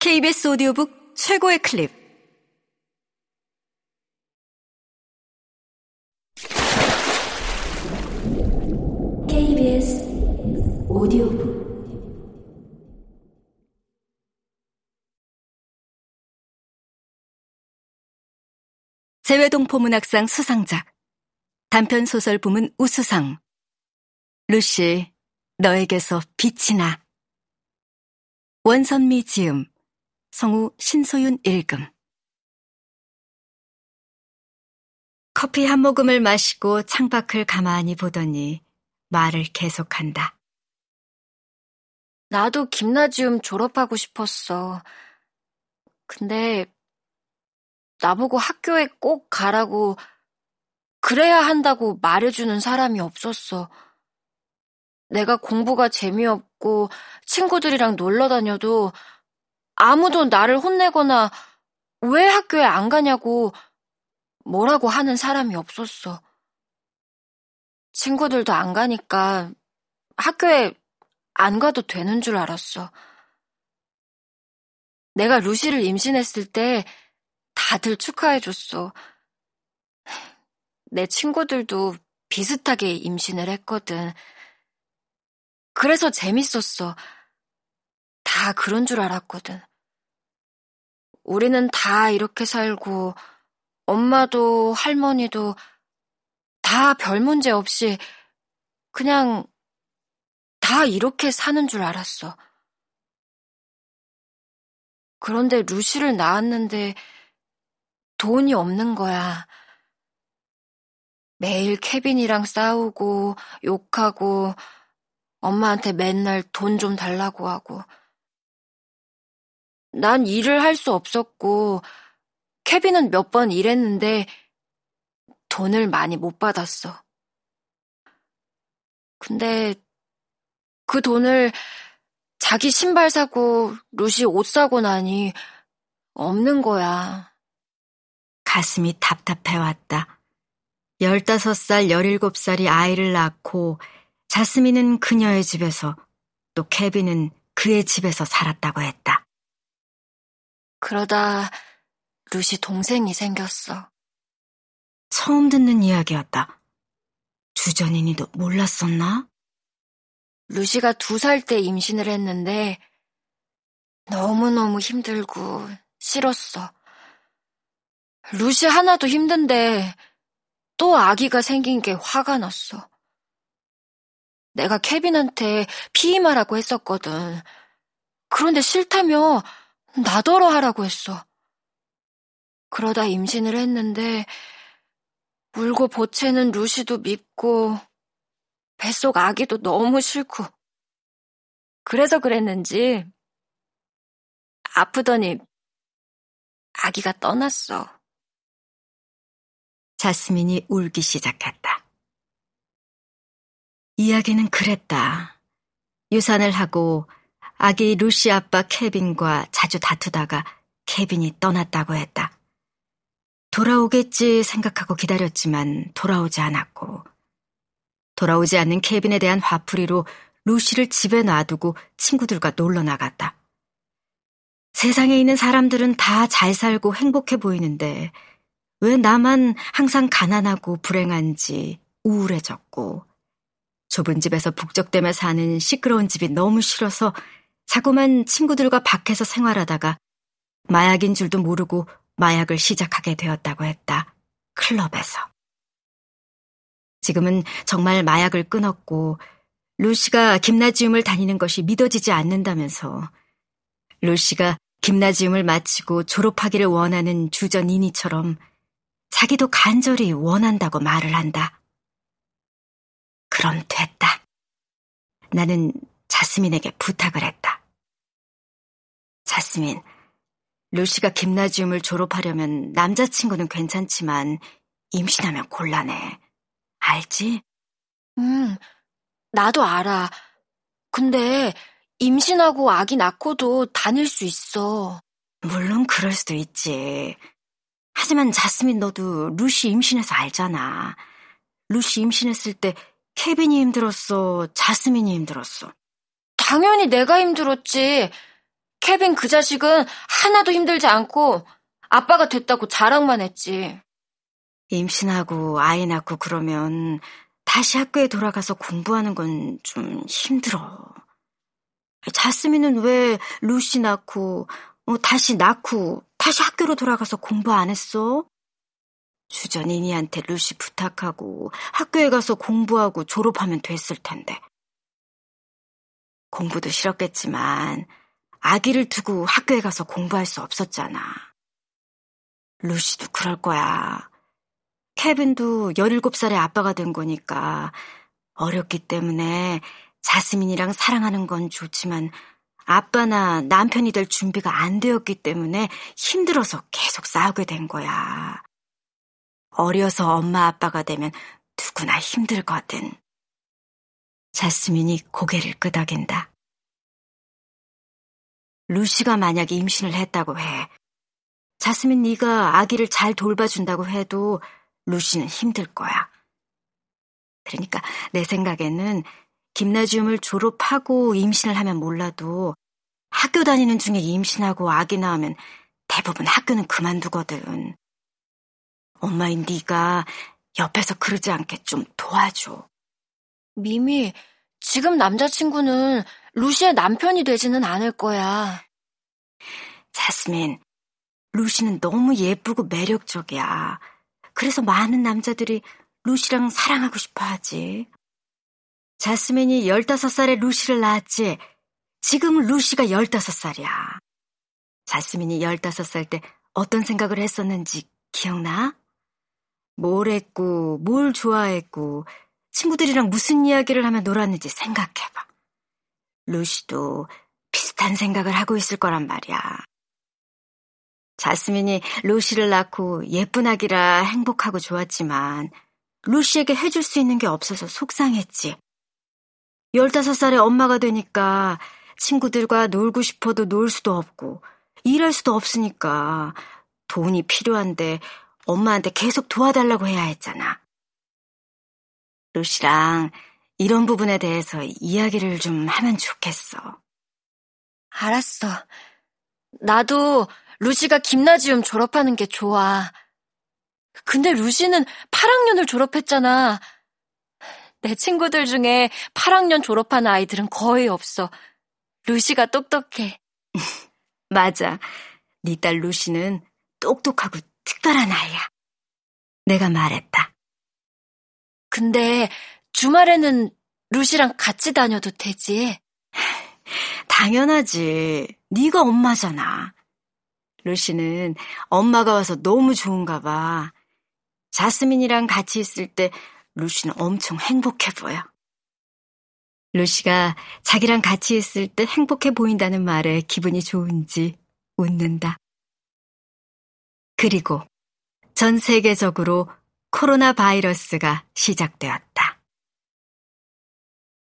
KBS 오디오북 최고의 클립. KBS 오디오북. 재외동포 문학상 수상작. 단편 소설 부문 우수상. 루시 너에게서 빛이 나. 원선미 지음 성우 신소윤 읽음 커피 한 모금을 마시고 창밖을 가만히 보더니 말을 계속한다. 나도 김나지움 졸업하고 싶었어. 근데 나보고 학교에 꼭 가라고 그래야 한다고 말해주는 사람이 없었어. 내가 공부가 재미없고 친구들이랑 놀러 다녀도 아무도 나를 혼내거나 왜 학교에 안 가냐고 뭐라고 하는 사람이 없었어. 친구들도 안 가니까 학교에 안 가도 되는 줄 알았어. 내가 루시를 임신했을 때 다들 축하해줬어. 내 친구들도 비슷하게 임신을 했거든. 그래서 재밌었어. 다 그런 줄 알았거든. 우리는 다 이렇게 살고, 엄마도 할머니도 다 별 문제 없이 그냥 다 이렇게 사는 줄 알았어. 그런데 루시를 낳았는데 돈이 없는 거야. 매일 케빈이랑 싸우고 욕하고 엄마한테 맨날 돈 좀 달라고 하고. 난 일을 할 수 없었고, 케빈은 몇 번 일했는데 돈을 많이 못 받았어. 근데 그 돈을 자기 신발 사고 루시 옷 사고 나니 없는 거야. 가슴이 답답해왔다. 15살, 17살이 아이를 낳고 자스민은 그녀의 집에서 또 케빈은 그의 집에서 살았다고 했다. 그러다 루시 동생이 생겼어. 처음 듣는 이야기였다. 주전인이도 몰랐었나? 루시가 두 살 때 임신을 했는데 너무너무 힘들고 싫었어. 루시 하나도 힘든데 또 아기가 생긴 게 화가 났어. 내가 케빈한테 피임하라고 했었거든. 그런데 싫다며 나더러 하라고 했어. 그러다 임신을 했는데 울고 보채는 루시도 밉고 뱃속 아기도 너무 싫고 그래서 그랬는지 아프더니 아기가 떠났어. 자스민이 울기 시작했다. 이야기는 그랬다. 유산을 하고 아기 루시 아빠 케빈과 자주 다투다가 케빈이 떠났다고 했다. 돌아오겠지 생각하고 기다렸지만 돌아오지 않았고, 돌아오지 않는 케빈에 대한 화풀이로 루시를 집에 놔두고 친구들과 놀러 나갔다. 세상에 있는 사람들은 다 잘 살고 행복해 보이는데, 왜 나만 항상 가난하고 불행한지 우울해졌고, 좁은 집에서 북적대며 사는 시끄러운 집이 너무 싫어서 자꾸만 친구들과 밖에서 생활하다가 마약인 줄도 모르고 마약을 시작하게 되었다고 했다. 클럽에서. 지금은 정말 마약을 끊었고 루시가 김나지움을 다니는 것이 믿어지지 않는다면서 루시가 김나지움을 마치고 졸업하기를 원하는 주전이니처럼 자기도 간절히 원한다고 말을 한다. 그럼 됐다. 나는 자스민에게 부탁을 했다. 자스민, 루시가 김나지움을 졸업하려면 남자친구는 괜찮지만 임신하면 곤란해. 알지? 응, 나도 알아. 근데 임신하고 아기 낳고도 다닐 수 있어. 물론 그럴 수도 있지. 하지만 자스민 너도 루시 임신해서 알잖아. 루시 임신했을 때 케빈이 힘들었어, 자스민이 힘들었어. 당연히 내가 힘들었지. 케빈 그 자식은 하나도 힘들지 않고 아빠가 됐다고 자랑만 했지. 임신하고 아이 낳고 그러면 다시 학교에 돌아가서 공부하는 건 좀 힘들어. 자스민은 왜 루시 낳고 어, 다시 낳고 다시 학교로 돌아가서 공부 안 했어? 주전이니한테 루시 부탁하고 학교에 가서 공부하고 졸업하면 됐을 텐데. 공부도 싫었겠지만 아기를 두고 학교에 가서 공부할 수 없었잖아. 루시도 그럴 거야. 케빈도 17살에 아빠가 된 거니까 어렸기 때문에 자스민이랑 사랑하는 건 좋지만 아빠나 남편이 될 준비가 안 되었기 때문에 힘들어서 계속 싸우게 된 거야. 어려서 엄마 아빠가 되면 누구나 힘들거든. 자스민이 고개를 끄덕인다. 루시가 만약 임신을 했다고 해. 자스민 네가 아기를 잘 돌봐준다고 해도 루시는 힘들 거야. 그러니까 내 생각에는 김나지움을 졸업하고 임신을 하면 몰라도 학교 다니는 중에 임신하고 아기 낳으면 대부분 학교는 그만두거든. 엄마인 네가 옆에서 그러지 않게 좀 도와줘. 미미, 지금 남자친구는 루시의 남편이 되지는 않을 거야. 자스민, 루시는 너무 예쁘고 매력적이야. 그래서 많은 남자들이 루시랑 사랑하고 싶어 하지. 자스민이 15살에 루시를 낳았지. 지금 루시가 15살이야. 자스민이 15살 때 어떤 생각을 했었는지 기억나? 뭘 했고, 뭘 좋아했고, 친구들이랑 무슨 이야기를 하며 놀았는지 생각해봐. 루시도 비슷한 생각을 하고 있을 거란 말이야. 자스민이 루시를 낳고 예쁜 아기라 행복하고 좋았지만 루시에게 해줄 수 있는 게 없어서 속상했지. 15살에 엄마가 되니까 친구들과 놀고 싶어도 놀 수도 없고 일할 수도 없으니까 돈이 필요한데 엄마한테 계속 도와달라고 해야 했잖아. 루시랑 이런 부분에 대해서 이야기를 좀 하면 좋겠어. 알았어. 나도 루시가 김나지움 졸업하는 게 좋아. 근데 루시는 8학년을 졸업했잖아. 내 친구들 중에 8학년 졸업한 아이들은 거의 없어. 루시가 똑똑해. 맞아. 네 딸 루시는 똑똑하고 특별한 아이야. 내가 말했다. 근데 주말에는 루시랑 같이 다녀도 되지? 당연하지. 네가 엄마잖아. 루시는 엄마가 와서 너무 좋은가 봐. 자스민이랑 같이 있을 때 루시는 엄청 행복해 보여. 루시가 자기랑 같이 있을 때 행복해 보인다는 말에 기분이 좋은지 웃는다. 그리고 전 세계적으로 코로나 바이러스가 시작되었다.